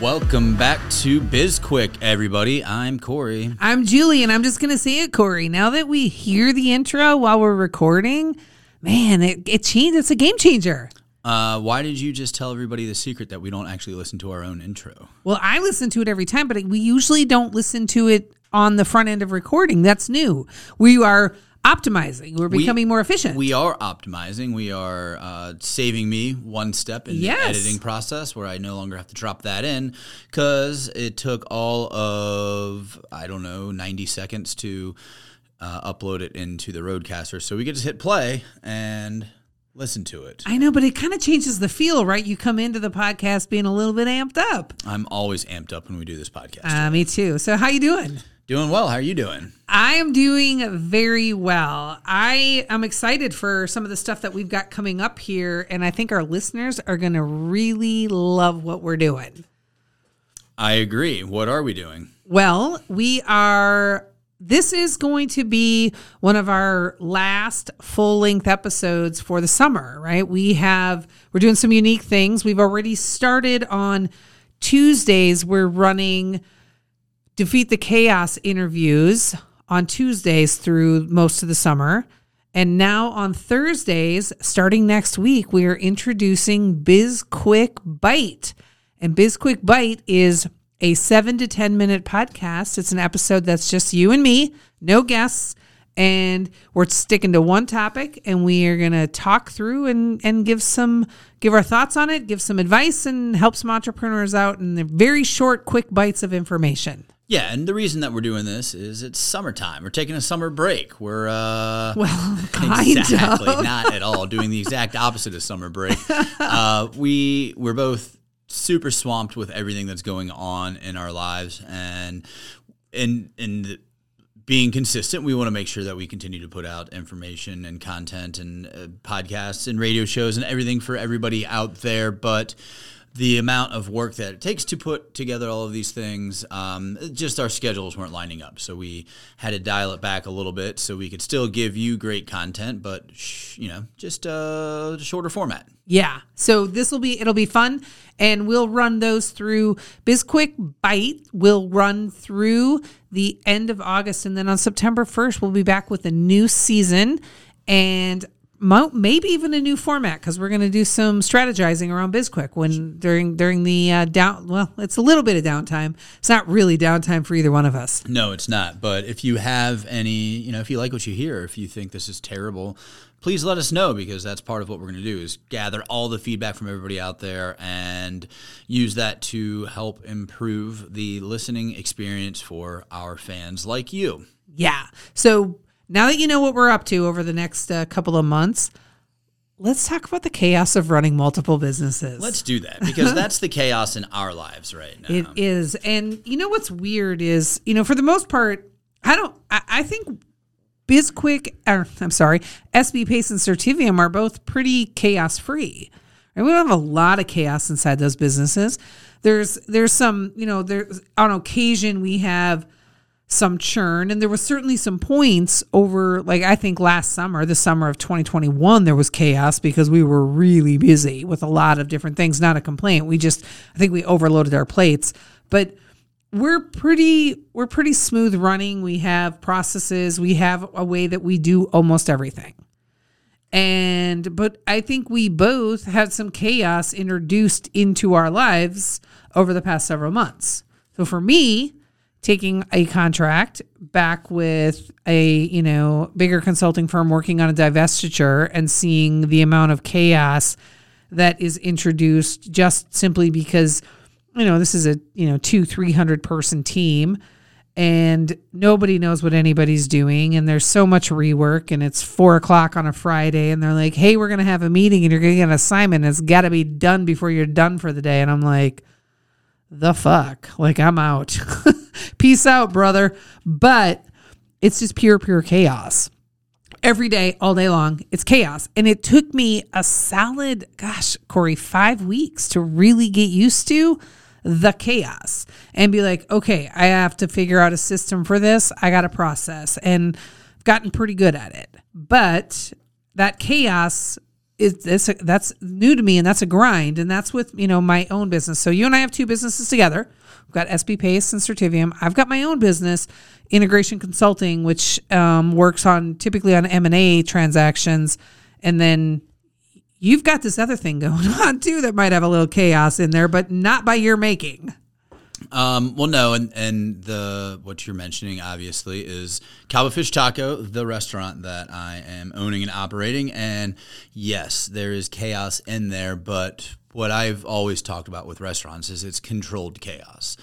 Welcome back to BizQuick, everybody. I'm Corey. I'm Julie, and I'm just going to say it, Corey. Now that we hear the intro while we're recording, man, it, it changed. It's a game changer. Uh, why did you just tell everybody the secret that we don't actually listen to our own intro? Well, I listen to it every time, but we usually don't listen to it on the front end of recording. That's new. We are optimizing. We're becoming We- more efficient. We are optimizing. We are uh, saving me one step in Yes. the editing process where I no longer have to drop that in because it took all of, I don't know, 90 seconds to uh, upload it into the RodeCaster. So we could just hit play and listen to it. I know, but it kind of changes the feel, right? You come into the podcast being a little bit amped up. I'm always amped up when we do this podcast. Uh, me too. So, how you doing? Doing well. How are you doing? I am doing very well. I am excited for some of the stuff that we've got coming up here, and I think our listeners are going to really love what we're doing. I agree. What are we doing? Well, we are. This is going to be one of our last full length episodes for the summer, right? We have, we're doing some unique things. We've already started on Tuesdays. We're running Defeat the Chaos interviews on Tuesdays through most of the summer. And now on Thursdays, starting next week, we are introducing Biz Quick Bite. And Biz Quick Bite is a seven to 10 minute podcast. It's an episode that's just you and me, no guests. And we're sticking to one topic and we are going to talk through and, and give some, give our thoughts on it, give some advice and help some entrepreneurs out in the very short, quick bites of information. Yeah, and the reason that we're doing this is it's summertime. We're taking a summer break. We're uh Well, kind exactly of. not at all doing the exact opposite of summer break. Uh, we we're both super swamped with everything that's going on in our lives, and in in being consistent, we want to make sure that we continue to put out information and content and uh, podcasts and radio shows and everything for everybody out there. But the amount of work that it takes to put together all of these things, um, just our schedules weren't lining up. So we had to dial it back a little bit so we could still give you great content, but sh- you know, just a shorter format. Yeah. So this will be it'll be fun and we'll run those through BizQuick Bite We'll run through the end of August and then on September 1st we'll be back with a new season and maybe even a new format because we're going to do some strategizing around BizQuick when during during the uh, down well it's a little bit of downtime it's not really downtime for either one of us No, it's not. But if you have any, you know, if you like what you hear, if you think this is terrible, please let us know because that's part of what we're going to do is gather all the feedback from everybody out there and use that to help improve the listening experience for our fans like you. Yeah. So now that you know what we're up to over the next uh, couple of months, let's talk about the chaos of running multiple businesses. Let's do that because that's the chaos in our lives right now. It is. And you know what's weird is, you know, for the most part, I don't, I, I think BizQuick, or I'm sorry, SB Pace and Certivium are both pretty chaos free. And we don't have a lot of chaos inside those businesses. There's, there's some, you know, there's on occasion we have some churn. And there was certainly some points over like i think last summer the summer of 2021 there was chaos because we were really busy with a lot of different things. Not a complaint. We just i think we overloaded our plates. But we're pretty we're pretty smooth running. We have processes. We have a way that we do almost everything. And but i think we both had some chaos introduced into our lives over the past several months. So for me taking a contract back with a you know bigger consulting firm working on a divestiture and seeing the amount of chaos that is introduced just simply because you know this is a you know two three hundred person team and nobody knows what anybody's doing and there's so much rework and it's four o'clock on a friday and they're like hey we're going to have a meeting and you're going to get an assignment it's got to be done before you're done for the day. And i'm like the fuck? Like i'm out. Peace out brother. But it's just pure pure chaos. Every day all day long it's chaos. And it took me a solid gosh corey five weeks to really get used to the chaos and be like, okay, I have to figure out a system for this. I got a process and I've gotten pretty good at it. But that chaos is that's, that's new to me and that's a grind. And that's with, you know, my own business. So you and I have two businesses together. We've got SB Pace and Certivium. I've got my own business, Integration Consulting, which um, works on typically on M&A transactions. And then you've got this other thing going on too that might have a little chaos in there, but not by your making. Um, well, no, and and the what you're mentioning obviously is Cabo Fish Taco, the restaurant that I am owning and operating, and yes, there is chaos in there, but what I've always talked about with restaurants is it's controlled chaos.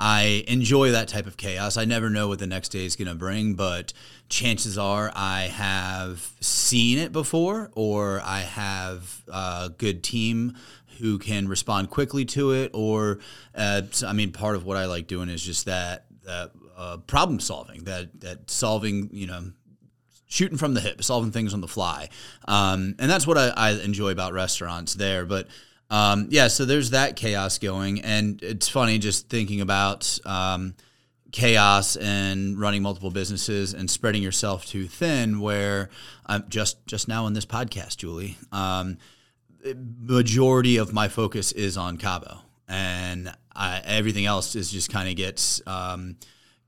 I enjoy that type of chaos. I never know what the next day is going to bring, but chances are I have seen it before or I have a good team who can respond quickly to it. Or, uh, I mean, part of what I like doing is just that, that uh, problem solving, that, that solving, you know, shooting from the hip, solving things on the fly. Um, and that's what I, I enjoy about restaurants there. But um, yeah, so there's that chaos going, and it's funny just thinking about um, chaos and running multiple businesses and spreading yourself too thin. Where I'm just just now in this podcast, Julie, um, majority of my focus is on Cabo, and I, everything else is just kind of gets um,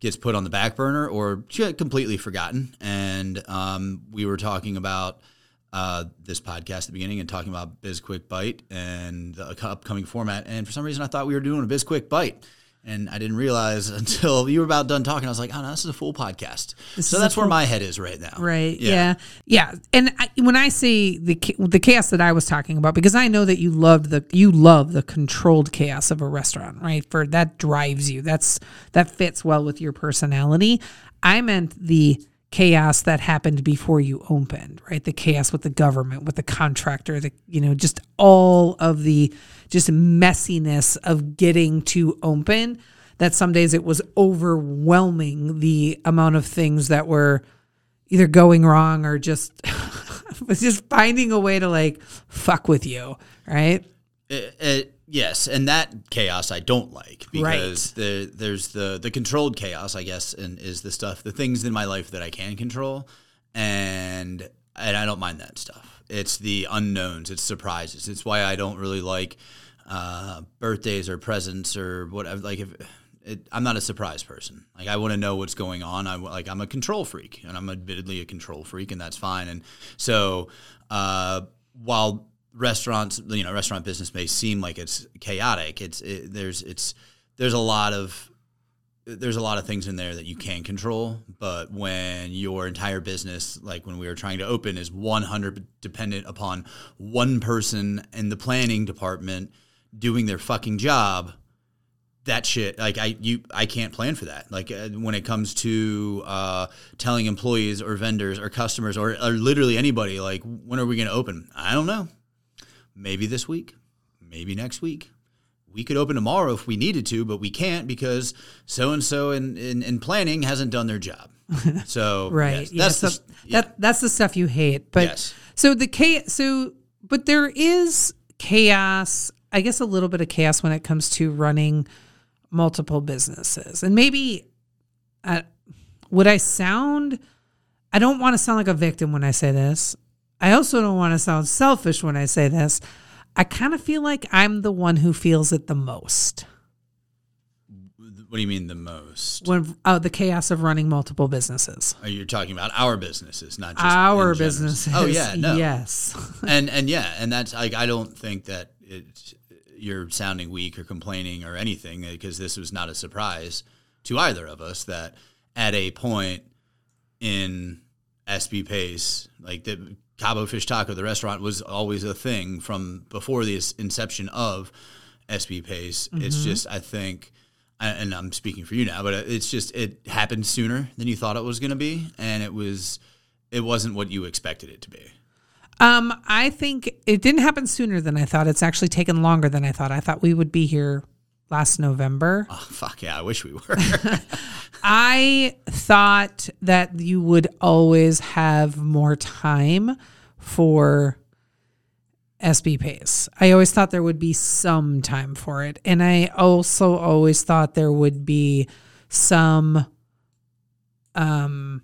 gets put on the back burner or completely forgotten. And um, we were talking about uh, this podcast at the beginning and talking about Biz Quick Bite and the upcoming format. And for some reason, I thought we were doing a Biz Quick Bite. And I didn't realize until you were about done talking. I was like, "Oh no, this is a full podcast." This so that's where my head is right now. Right? Yeah, yeah. yeah. And I, when I see the the chaos that I was talking about, because I know that you loved the you love the controlled chaos of a restaurant, right? For that drives you. That's that fits well with your personality. I meant the chaos that happened before you opened, right? The chaos with the government, with the contractor, the you know, just all of the just messiness of getting to open. That some days it was overwhelming the amount of things that were either going wrong or just was just finding a way to like fuck with you, right? It, it, yes, and that chaos I don't like because right. the, there's the the controlled chaos, I guess, and is the stuff, the things in my life that I can control, and and I don't mind that stuff. It's the unknowns, it's surprises. It's why I don't really like uh, birthdays or presents or whatever. Like if it, I'm not a surprise person. Like I want to know what's going on. I like I'm a control freak, and I'm admittedly a control freak, and that's fine. And so uh, while restaurants, you know, restaurant business may seem like it's chaotic. It's it, there's it's there's a lot of there's a lot of things in there that you can control, but when your entire business, like when we were trying to open, is 100 dependent upon one person in the planning department doing their fucking job, that shit like i you i can't plan for that. Like uh, when it comes to uh, telling employees or vendors or customers or, or literally anybody like when are we going to open? I don't know maybe this week, maybe next week. We could open tomorrow if we needed to, but we can't because so and so in in planning hasn't done their job. So right, yes, that's the, yeah. that that's the stuff you hate. But yes. so the chaos. So but there is chaos. I guess a little bit of chaos when it comes to running multiple businesses, and maybe uh, would I sound? I don't want to sound like a victim when I say this. I also don't want to sound selfish when I say this. I kind of feel like I'm the one who feels it the most. What do you mean the most? When uh, the chaos of running multiple businesses. Are you talking about our businesses, not just our businesses? Oh yeah, no. Yes. and and yeah, and that's like I don't think that it's, you're sounding weak or complaining or anything because this was not a surprise to either of us that at a point in SB Pace, like the Cabo Fish Taco, the restaurant, was always a thing from before the inception of SB Pace. Mm-hmm. It's just, I think, and I'm speaking for you now, but it's just it happened sooner than you thought it was going to be, and it was it wasn't what you expected it to be. Um, I think it didn't happen sooner than I thought. It's actually taken longer than I thought. I thought we would be here last November. Oh, fuck yeah, I wish we were. I thought that you would always have more time for SB Pace. I always thought there would be some time for it. And I also always thought there would be some um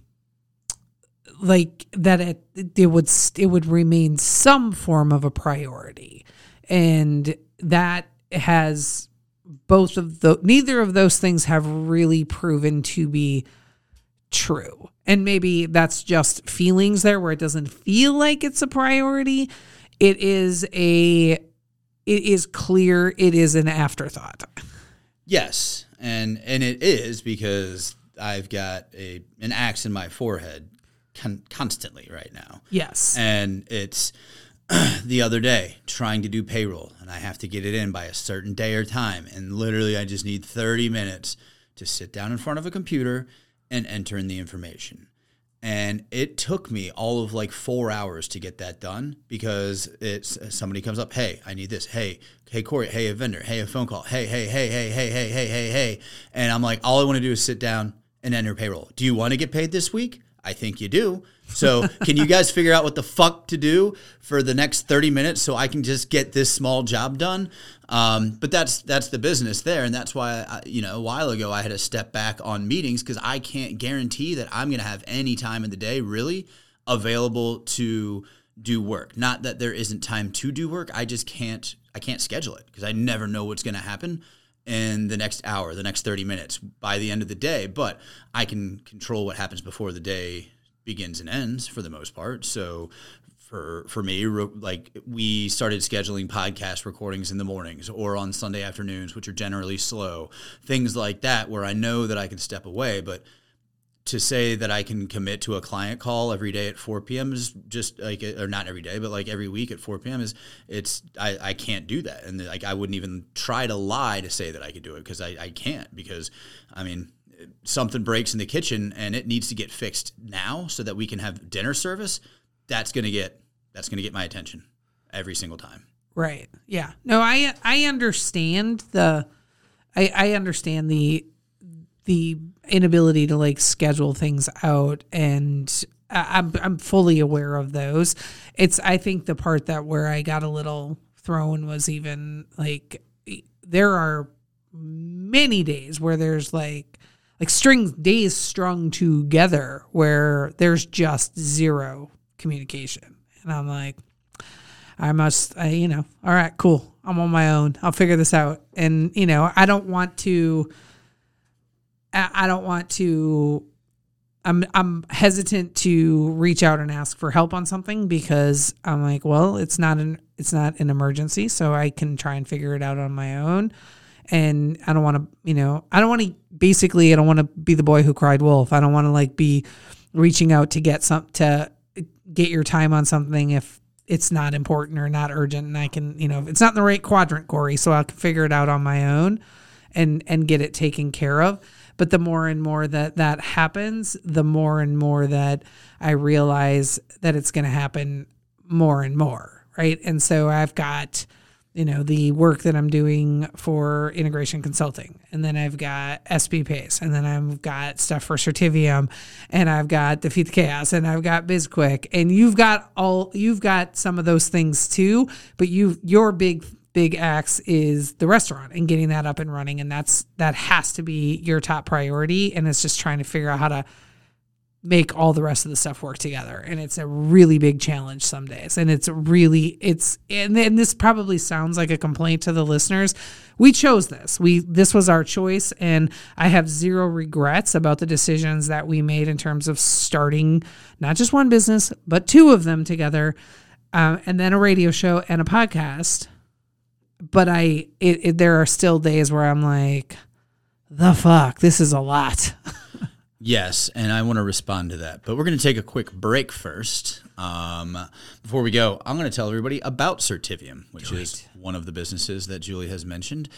like that it it would it would remain some form of a priority. And that has both of the neither of those things have really proven to be true. And maybe that's just feelings there where it doesn't feel like it's a priority. It is a it is clear it is an afterthought. yes, and and it is because I've got a an axe in my forehead con- constantly right now. Yes. and it's the other day trying to do payroll and I have to get it in by a certain day or time and literally I just need 30 minutes to sit down in front of a computer and enter in the information. And it took me all of like 4 hours to get that done because it's uh, somebody comes up, "Hey, I need this. Hey, hey Corey, hey a vendor, hey a phone call. Hey, hey, hey, hey, hey, hey, hey, hey, hey." And I'm like, "All I want to do is sit down and enter payroll. Do you want to get paid this week?" I think you do. So, can you guys figure out what the fuck to do for the next 30 minutes so I can just get this small job done? Um, but that's that's the business there, and that's why I, you know a while ago I had to step back on meetings because I can't guarantee that I'm going to have any time in the day really available to do work. Not that there isn't time to do work, I just can't I can't schedule it because I never know what's going to happen in the next hour, the next 30 minutes by the end of the day. But I can control what happens before the day begins and ends for the most part. So for for me, like we started scheduling podcast recordings in the mornings or on Sunday afternoons, which are generally slow, things like that, where I know that I can step away. But to say that I can commit to a client call every day at 4 p.m. is just like, uh, or not every day, but like every week at 4 p.m. is it's I, I can't do that, and like I wouldn't even try to lie to say that I could do it because I, I can't because I mean something breaks in the kitchen and it needs to get fixed now so that we can have dinner service. That's gonna get that's gonna get my attention every single time. Right. Yeah. No, I I understand the I I understand the the inability to like schedule things out and I'm I'm fully aware of those. It's I think the part that where I got a little thrown was even like there are many days where there's like like string days strung together where there's just zero communication. And I'm like I must, I, you know, all right, cool. I'm on my own. I'll figure this out. And, you know, I don't want to, I don't want to, I'm, I'm hesitant to reach out and ask for help on something because I'm like, well, it's not an, it's not an emergency. So I can try and figure it out on my own. And I don't want to, you know, I don't want to basically, I don't want to be the boy who cried wolf. I don't want to like be reaching out to get some, to get your time on something if it's not important or not urgent and I can, you know, it's not in the right quadrant, Corey, so I can figure it out on my own and and get it taken care of. But the more and more that that happens, the more and more that I realize that it's going to happen more and more, right? And so I've got you know the work that I'm doing for integration consulting, and then I've got SB Pace, and then I've got stuff for Certivium, and I've got Defeat the Chaos, and I've got BizQuick, and you've got all you've got some of those things too, but you your big big axe is the restaurant and getting that up and running, and that's that has to be your top priority, and it's just trying to figure out how to make all the rest of the stuff work together and it's a really big challenge some days and it's really it's and then this probably sounds like a complaint to the listeners. We chose this. We this was our choice and i have zero regrets about the decisions that we made in terms of starting not just one business but two of them together um, and then a radio show and a podcast but i it, it, there are still days where i'm like the fuck this is a lot Yes, and I want to respond to that. But we're going to take a quick break first. Um, before we go, I'm going to tell everybody about Certivium, which is one of the businesses that Julie has mentioned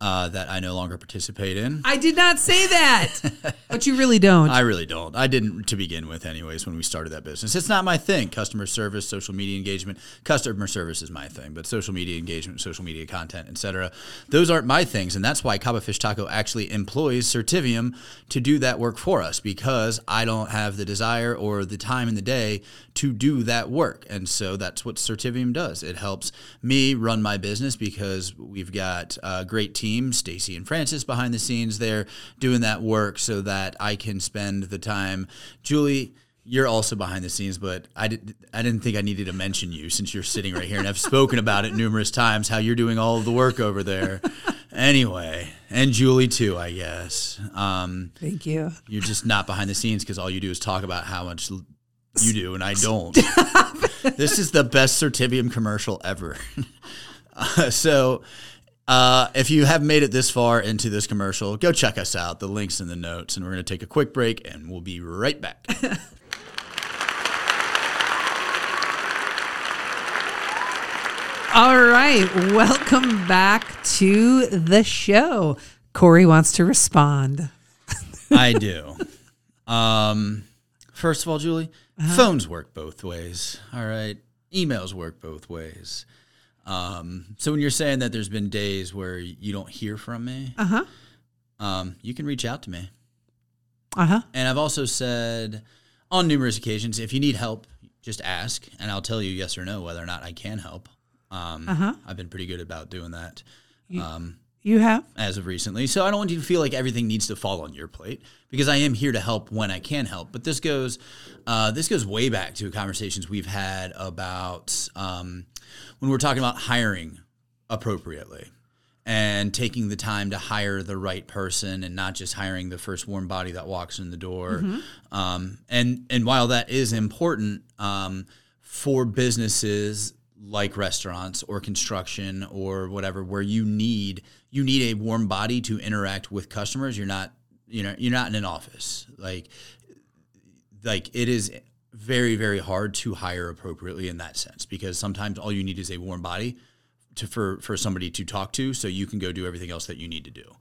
uh, that I no longer participate in. I did not say that, but you really don't. I really don't. I didn't to begin with, anyways, when we started that business. It's not my thing. Customer service, social media engagement. Customer service is my thing, but social media engagement, social media content, etc. Those aren't my things, and that's why Cabo Fish Taco actually employs Certivium to do that work for us because I don't have the desire or the time in the day to do that work, and so that's what Certivium does. It helps me run my business because we've got a great team, Stacy and Francis behind the scenes there doing that work so that I can spend the time. Julie, you're also behind the scenes, but I did I didn't think I needed to mention you since you're sitting right here and I've spoken about it numerous times how you're doing all of the work over there. Anyway, and Julie too, I guess. Um, Thank you. you're just not behind the scenes because all you do is talk about how much you do, and I don't. this is the best Certivium commercial ever. Uh, so, uh, if you have made it this far into this commercial, go check us out. The link's in the notes, and we're going to take a quick break, and we'll be right back. All right, welcome back to the show. Corey wants to respond. I do. Um, first of all, Julie, phones work both ways. All right, emails work both ways. Um, so when you're saying that there's been days where you don't hear from me, Uh huh. um, you can reach out to me. Uh huh. And I've also said on numerous occasions, if you need help, just ask, and I'll tell you yes or no whether or not I can help. Um, Uh-huh. I've been pretty good about doing that You have? as of recently. So I don't want you to feel like everything needs to fall on your plate because I am here to help when I can help. But this goes, uh, this goes way back to conversations we've had about um, when we're talking about hiring appropriately and taking the time to hire the right person and not just hiring the first warm body that walks in the door. Um, and and while that is important um, for businesses like restaurants or construction or whatever, where you need you need a warm body to interact with customers, you're not you know you're not in an office. Like like it is very very hard to hire appropriately in that sense because sometimes all you need is a warm body to for for somebody to talk to so you can go do everything else that you need to do.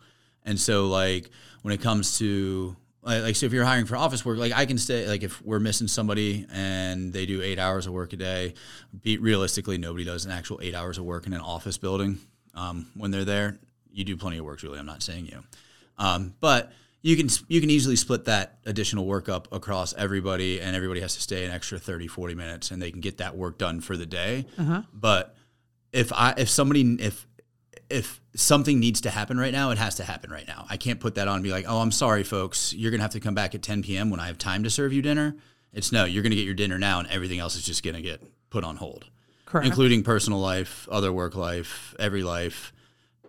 And so like when it comes to like so if you're hiring for office work like i can stay like if we're missing somebody and they do eight hours of work a day be realistically nobody does an actual eight hours of work in an office building um, when they're there. You do plenty of work julie i'm not saying you. Um, but you can you can easily split that additional work up across everybody and everybody has to stay an extra 30 40 minutes and they can get that work done for the day. But if i if somebody if if something needs to happen right now it has to happen right now i can't put that on and be like oh i'm sorry folks you're gonna have to come back at 10 p.m when i have time to serve you dinner it's no you're gonna get your dinner now and everything else is just gonna get put on hold Correct. including personal life other work life every life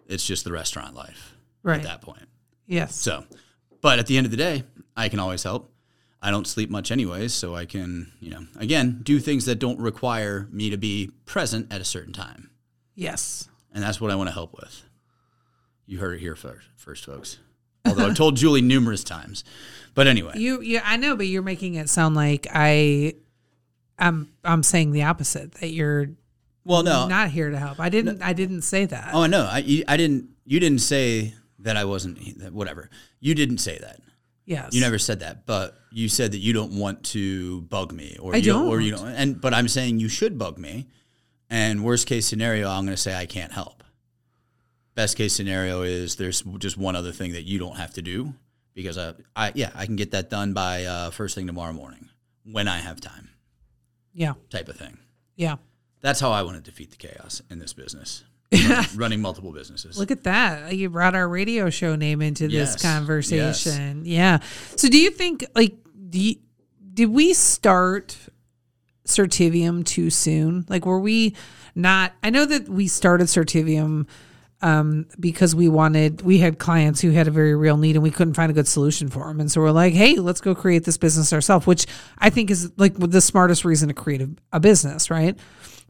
it's just the restaurant life Right. at that point Yes. so, but at the end of the day, I can always help. I don't sleep much anyways, so I can, you know, again, do things that don't require me to be present at a certain time. yes. And that's what I want to help with. You heard it here first, first folks. Although I've told Julie numerous times. But anyway, You, you, I know, but you're making it sound like I, I'm, I'm saying the opposite. That you're well, no. not here to help. I didn't, I didn't say that. oh, no. I, I didn't, you didn't say that I wasn't, that whatever. You didn't say that. yes. You never said that, but you said that you don't want to bug me, or I you don't. or you don't. And but I'm saying you should bug me. And worst case scenario, I'm going to say I can't help. Best case scenario is there's just one other thing that you don't have to do because I, I yeah, I can get that done by uh, first thing tomorrow morning when I have time, Yeah. type of thing. Yeah. That's how I want to defeat the chaos in this business. running, running multiple businesses. Look at that. You brought our radio show name into this Yes. conversation. Yeah. So do you think like do you, did we start Certivium too soon? Like were we not I know that we started Certivium um, because we wanted we had clients who had a very real need and we couldn't find a good solution for them and so we're like hey let's go create this business ourselves which i think is like the smartest reason to create a, a business right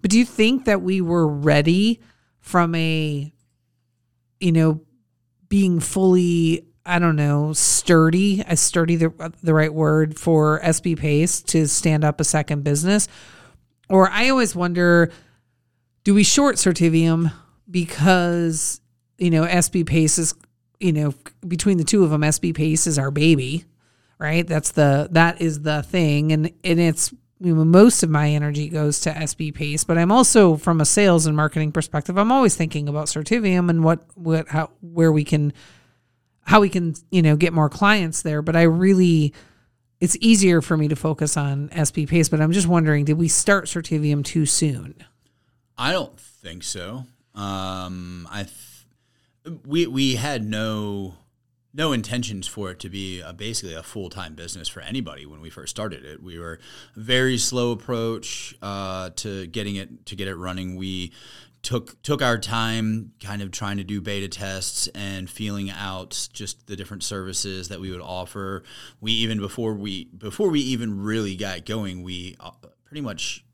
but do you think that we were ready from a you know being fully i don't know sturdy is sturdy the, the right word for sb pace to stand up a second business or I always wonder, do we short Certivium because you know SB Pace is you know between the two of them, SB Pace is our baby, right? That's the that is the thing, and and it's you know, most of my energy goes to SB Pace, but I'm also from a sales and marketing perspective, I'm always thinking about Certivium and what what how where we can how we can you know get more clients there. But I really it's easier for me to focus on SB Pace. But I'm just wondering, did we start Certivium too soon? I don't think so. Um, I th- we we had no no intentions for it to be a, basically a full time business for anybody when we first started it. We were very slow approach uh, to getting it to get it running. We took took our time kind of trying to do beta tests and feeling out just the different services that we would offer. We even before we before we even really got going we uh, pretty much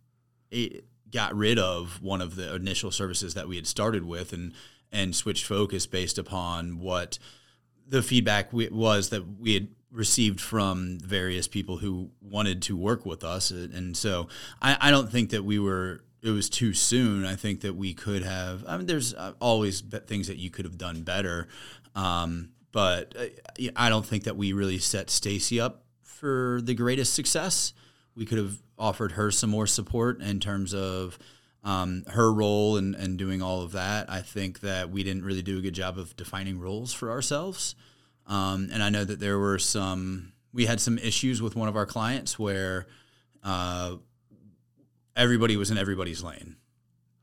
got rid of one of the initial services that we had started with and and switched focus based upon what the feedback was that we had received from various people who wanted to work with us. And so I, I don't think that we were it was too soon. I think that we could have. I mean, there's uh, always things that you could have done better, um, but uh, I don't think that we really set Stacy up for the greatest success. We could have offered her some more support in terms of um, her role and, and doing all of that. I think that we didn't really do a good job of defining roles for ourselves. Um, and I know that there were some, we had some issues with one of our clients where uh, everybody was in everybody's lane.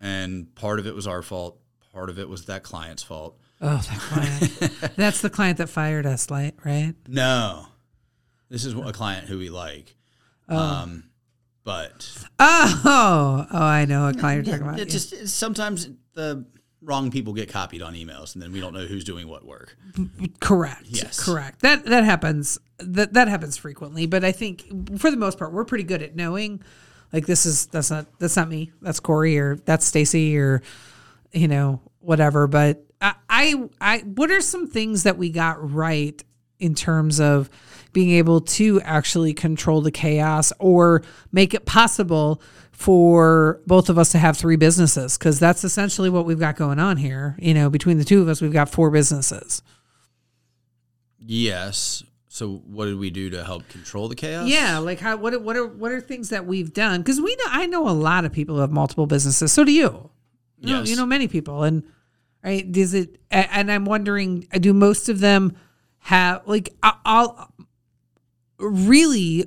And part of it was our fault, part of it was that client's fault. Oh, that client. That's the client that fired us, right? No. This is a client who we like. Oh. Um, but oh, oh, I know a client you're talking about. It yeah. just sometimes the wrong people get copied on emails, and then we don't know who's doing what work. Correct. Yes. Correct. That that happens. That that happens frequently. But I think for the most part, we're pretty good at knowing like this is that's not that's not me. That's Corey or that's Stacy or you know whatever. But I, I I what are some things that we got right in terms of being able to actually control the chaos or make it possible for both of us to have three businesses because that's essentially what we've got going on here. You know, between the two of us, we've got four businesses. Yes. So what did we do to help control the chaos? Yeah, like how what are, what are what are things that we've done? Because we know I know a lot of people who have multiple businesses. So do you. You yes. know, you know many people, and right? Does it? And I'm wondering, do most of them have like I'll really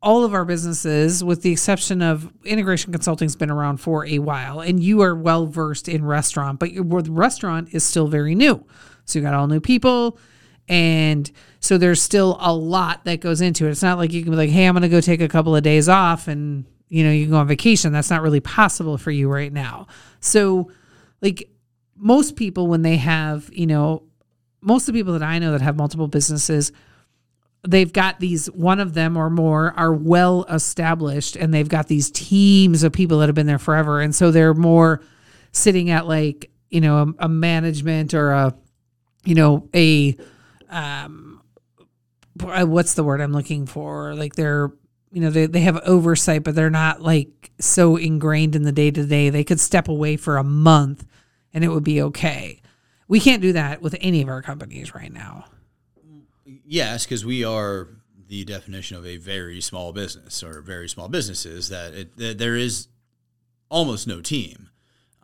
all of our businesses, with the exception of integration consulting's been around for a while, and you are well versed in restaurant, but your restaurant is still very new. So you got all new people and so there's still a lot that goes into it. It's not like you can be like, hey, I'm going to go take a couple of days off and, you know, you can go on vacation. That's not really possible for you right now. So, like, most people, when they have, you know, most of the people that I know that have multiple businesses, they've got these one of them or more are well established and they've got these teams of people that have been there forever and so they're more sitting at like you know a, a management or a you know a um, uh, what's the word I'm looking for? Like they're, you know, they, they have oversight, but they're not like so ingrained in the day to day. They could step away for a month and it would be okay. We can't do that with any of our companies right now. Yes, because we are the definition of a very small business or very small businesses that, it, that there is almost no team.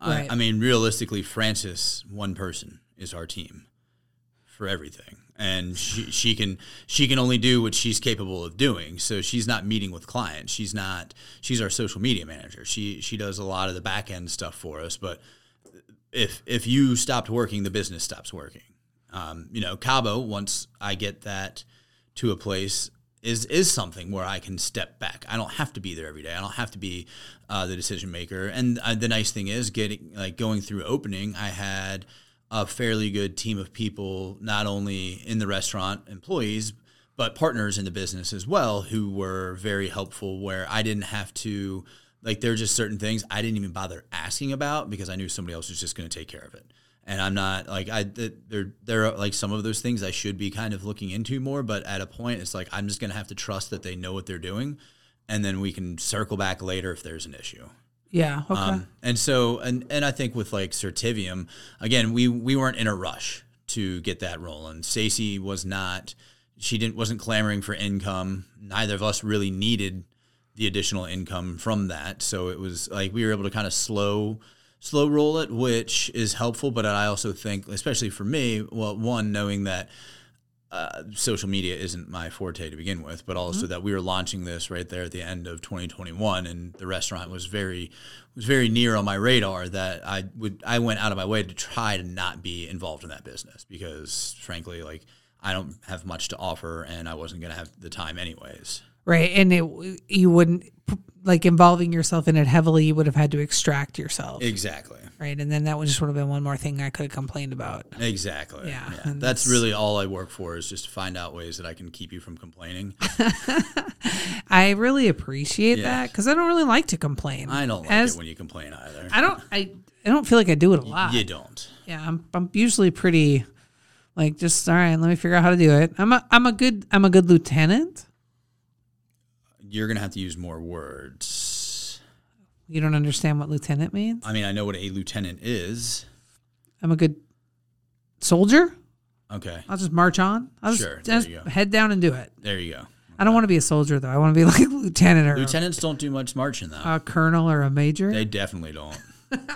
Right. I, I mean, realistically, Francis, one person is our team for everything and she, she can she can only do what she's capable of doing so she's not meeting with clients she's not she's our social media manager she she does a lot of the back end stuff for us but if if you stopped working the business stops working um, you know cabo once i get that to a place is is something where I can step back. I don't have to be there every day. I don't have to be uh, the decision maker. And uh, the nice thing is, getting like going through opening, I had a fairly good team of people, not only in the restaurant employees, but partners in the business as well, who were very helpful. Where I didn't have to, like, there are just certain things I didn't even bother asking about because I knew somebody else was just going to take care of it. And I'm not like I there there are like some of those things I should be kind of looking into more, but at a point it's like I'm just going to have to trust that they know what they're doing and then we can circle back later if there's an issue. Yeah. Okay. Um, and so, and and I think with like Certivium, again, we we weren't in a rush to get that rolling. Stacy was not. She didn't wasn't clamoring for income. Neither of us really needed the additional income from that. So it was like we were able to kind of slow slow roll it, which is helpful. But I also think, especially for me, well, one knowing that uh, social media isn't my forte to begin with, but also that we were launching this right there at the end of 2021, and the restaurant was very was very near on my radar. That I would I went out of my way to try to not be involved in that business because, frankly, like I don't have much to offer, and I wasn't going to have the time anyways. Right. And it you wouldn't like involving yourself in it heavily. You would have had to extract yourself. Exactly. right. And then that would just would have been one more thing I could have complained about. Exactly. Yeah, yeah. That's that's- really all I work for is just to find out ways that I can keep you from complaining. I really appreciate Yeah. that because I don't really like to complain. I don't like As- it when you complain either. I don't. I. I don't feel like I do it a lot. you don't. Yeah, I'm I'm usually pretty like just all right, let me figure out how to do it. I'm a I'm a good I'm a good lieutenant. You're gonna have to use more words. You don't understand what lieutenant means? I mean, I know what a lieutenant is. I'm a good soldier. Okay, I'll just march on. I'll just, Sure, just you go. head down and do it. there you go. I don't want to be a soldier though. I want to be like a lieutenant or Lieutenants don't do much marching though. a colonel or a major. they definitely don't.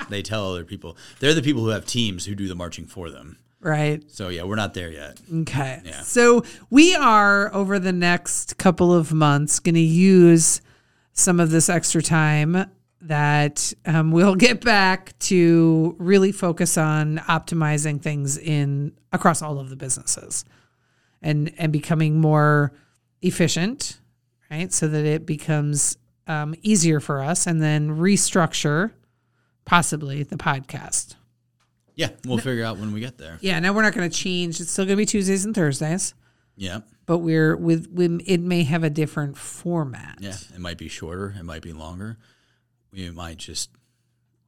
they tell other people. They're the people who have teams who do the marching for them. Right. So yeah, we're not there yet. Okay. Yeah. So we are over the next couple of months going to use some of this extra time that um, we'll get back to really focus on optimizing things in across all of the businesses and and becoming more efficient, right? So that it becomes um, easier for us, and then restructure possibly the podcast. Yeah, we'll figure out when we get there. Yeah. Now we're not going to change. It's still going to be Tuesdays and Thursdays Yeah, but we're with, with it may have a different format. yeah. It might be shorter. It might be longer. We might just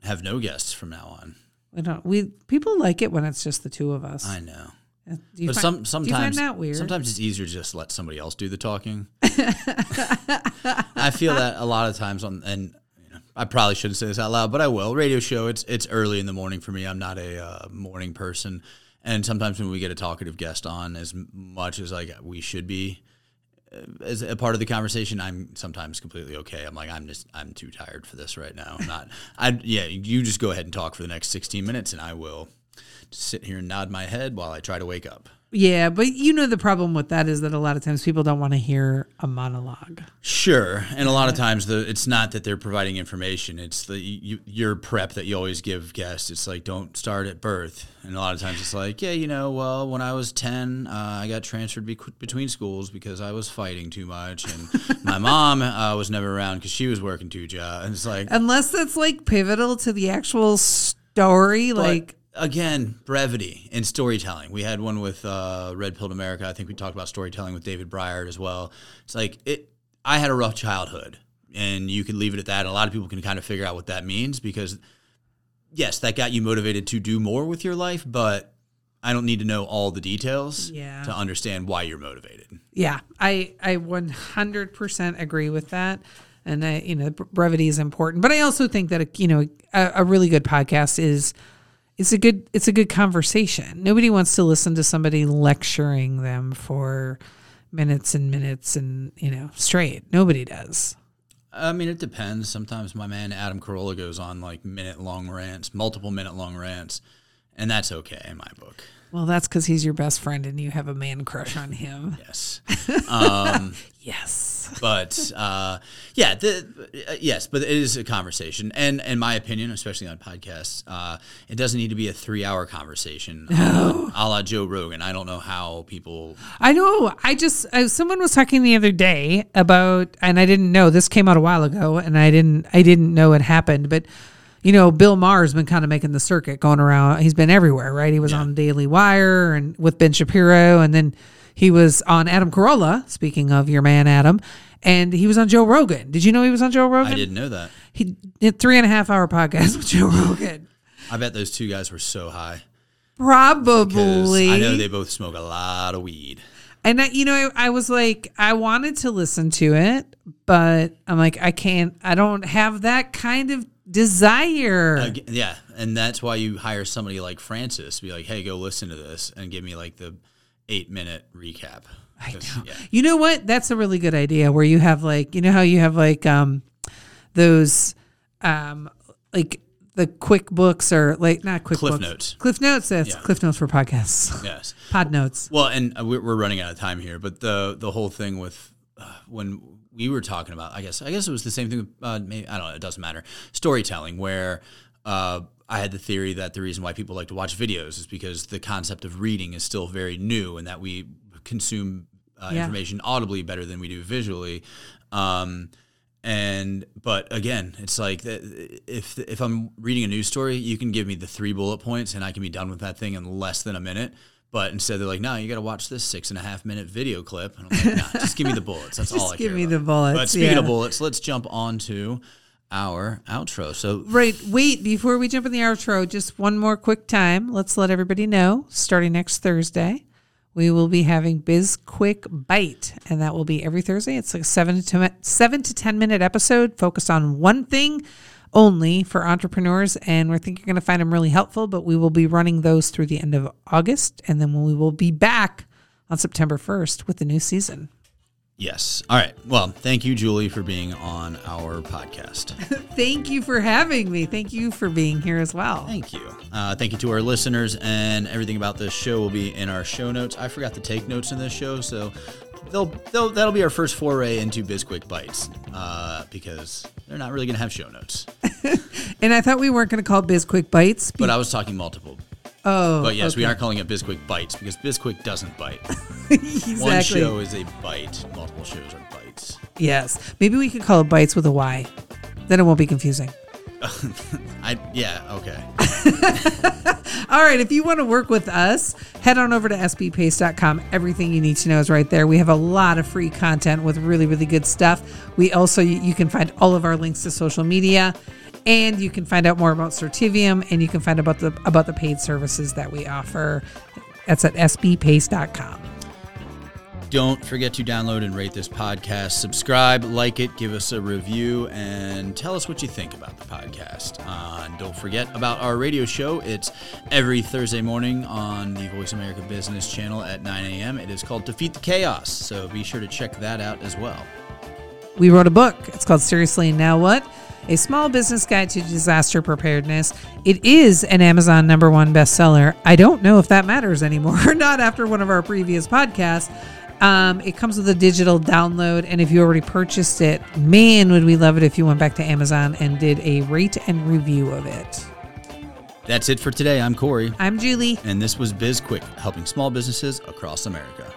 have no guests from now on. We don't. We people like it when it's just the two of us. I know. Uh, Do you But find- some do you find sometimes that weird. sometimes it's easier to just let somebody else do the talking. I feel that a lot of times on and I probably shouldn't say this out loud, but I will. Radio show it's it's early in the morning for me. I'm not a uh, morning person, and sometimes when we get a talkative guest on, as much as like we should be uh, as a part of the conversation, I'm sometimes completely okay. I'm like I'm just I'm too tired for this right now. I'm not. I yeah. You just go ahead and talk for the next 16 minutes, and I will sit here and nod my head while I try to wake up. Yeah, but you know the problem with that is that a lot of times people don't want to hear a monologue. Sure, and a lot of times the it's not that they're providing information; it's the you, your prep that you always give guests. It's like don't start at birth, and a lot of times it's like, yeah, you know, well, when I was ten, uh, I got transferred be- between schools because I was fighting too much, and my mom uh, was never around because she was working two jobs, and it's like, Unless that's like pivotal to the actual story, But, like again, brevity in storytelling. We had one with uh, Red Pilled America. I think we talked about storytelling with David Breyer as well. It's like it. I had a rough childhood, and you can leave it at that. A lot of people can kind of figure out what that means because, yes, that got you motivated to do more with your life, but I don't need to know all the details Yeah. to understand why you're motivated. yeah, I I 100% agree with that. And I, you know, brevity is important, but I also think that a, you know a, a really good podcast is it's a good it's a good conversation. Nobody wants to listen to somebody lecturing them for minutes and minutes and you know straight. Nobody does. I mean, it depends. Sometimes my man Adam Carolla goes on like minute long rants, multiple minute long rants, and that's okay in my book. Well, that's because he's your best friend and you have a man crush on him. Yes. Um, Yes. But uh, yeah, the, uh, yes, but it is a conversation, and in my opinion, especially on podcasts, uh, it doesn't need to be a three-hour conversation, no. a la Joe Rogan. I don't know how people. I know. I just uh, someone was talking the other day about, and I didn't know this came out a while ago, and I didn't I didn't know it happened, but you know, Bill Maher's been kind of making the circuit, going around. He's been everywhere, right? He was on Daily Wire and with Ben Shapiro, and then he was on Adam Carolla. Speaking of your man Adam, and he was on Joe Rogan. Did you know he was on Joe Rogan? I didn't know that. He did three and a half hour podcast with Joe Rogan. I bet those two guys were so high. Probably. I know they both smoke a lot of weed. And I, you know, I, I was like, I wanted to listen to it, but I'm like, I can't. I don't have that kind of desire. Ag- yeah, and that's why you hire somebody like Francis. To be like, hey, go listen to this and give me like the eight minute recap. I know. Yeah. You know what? That's a really good idea. Where you have like, you know how you have like um those um like the quick books or like not quick Cliff books. Notes. Cliff notes. That's Yeah. Cliff notes for podcasts. Yes. Pod notes. Well, and uh, we're we're running out of time here, but the the whole thing with uh, when we were talking about, I guess, I guess it was the same thing. Uh, maybe I don't know. It doesn't matter. Storytelling, where uh, I had the theory that the reason why people like to watch videos is because the concept of reading is still very new, and that we consume uh, Yeah. information audibly better than we do visually. Um, and but again, it's like if if I'm reading a news story, you can give me the three bullet points and I can be done with that thing in less than a minute. But instead, they're like, "No, you got to watch this six and a half minute video clip." And I'm like, "Nah, just give me the bullets. That's all Just I give care me about." the bullets, But speaking yeah. of bullets, let's jump on to our outro. So Right. Wait, before we jump in the outro, just one more quick time. Let's let everybody know starting next Thursday, we will be having Biz Quick Bite, and that will be every Thursday. It's like a seven to seven to ten minute episode focused on one thing only for entrepreneurs, and we think you're going to find them really helpful. But we will be running those through the end of August, and then we will be back on September 1st with the new season. Yes, all right. Well, thank you, Julie, for being on our podcast. Thank you for having me. Thank you for being here as well. Thank you. Uh, thank you to our listeners, and everything about this show will be in our show notes. I forgot to take notes in this show, so they'll, they'll that'll be our first foray into BizQuick Bites uh, because they're not really going to have show notes. And I thought we weren't going to call it Biz Quick Bites. But I was talking multiple. Oh, But yes, we aren't calling it BizQuick Bites because BizQuick doesn't bite. exactly. One show is a bite, multiple shows are bites. Yes. Maybe we could call it Bites with a Y. Then it won't be confusing. I yeah okay. All right. If you want to work with us, head on over to sbpace.com. Everything you need to know is right there. We have a lot of free content with really, really good stuff. We also, you can find all of our links to social media. And you can find out more about Certivium, and you can find about the about the paid services that we offer. That's at sbpace.com. Don't forget to download and rate this podcast. Subscribe, like it, give us a review, and tell us what you think about the podcast. Uh, and don't forget about our radio show. It's every Thursday morning on the Voice America Business channel at 9 a.m. It is called Defeat the Chaos, so be sure to check that out as well. We wrote a book. It's called Seriously Now What? A Small Business Guide to Disaster Preparedness. It is an Amazon number one bestseller. I don't know if that matters anymore, not after one of our previous podcasts. Um, it comes with a digital download, and if you already purchased it, man, would we love it if you went back to Amazon and did a rate and review of it. That's it for today. I'm Corey, I'm Julie. and this was Biz Quick, helping small businesses across America.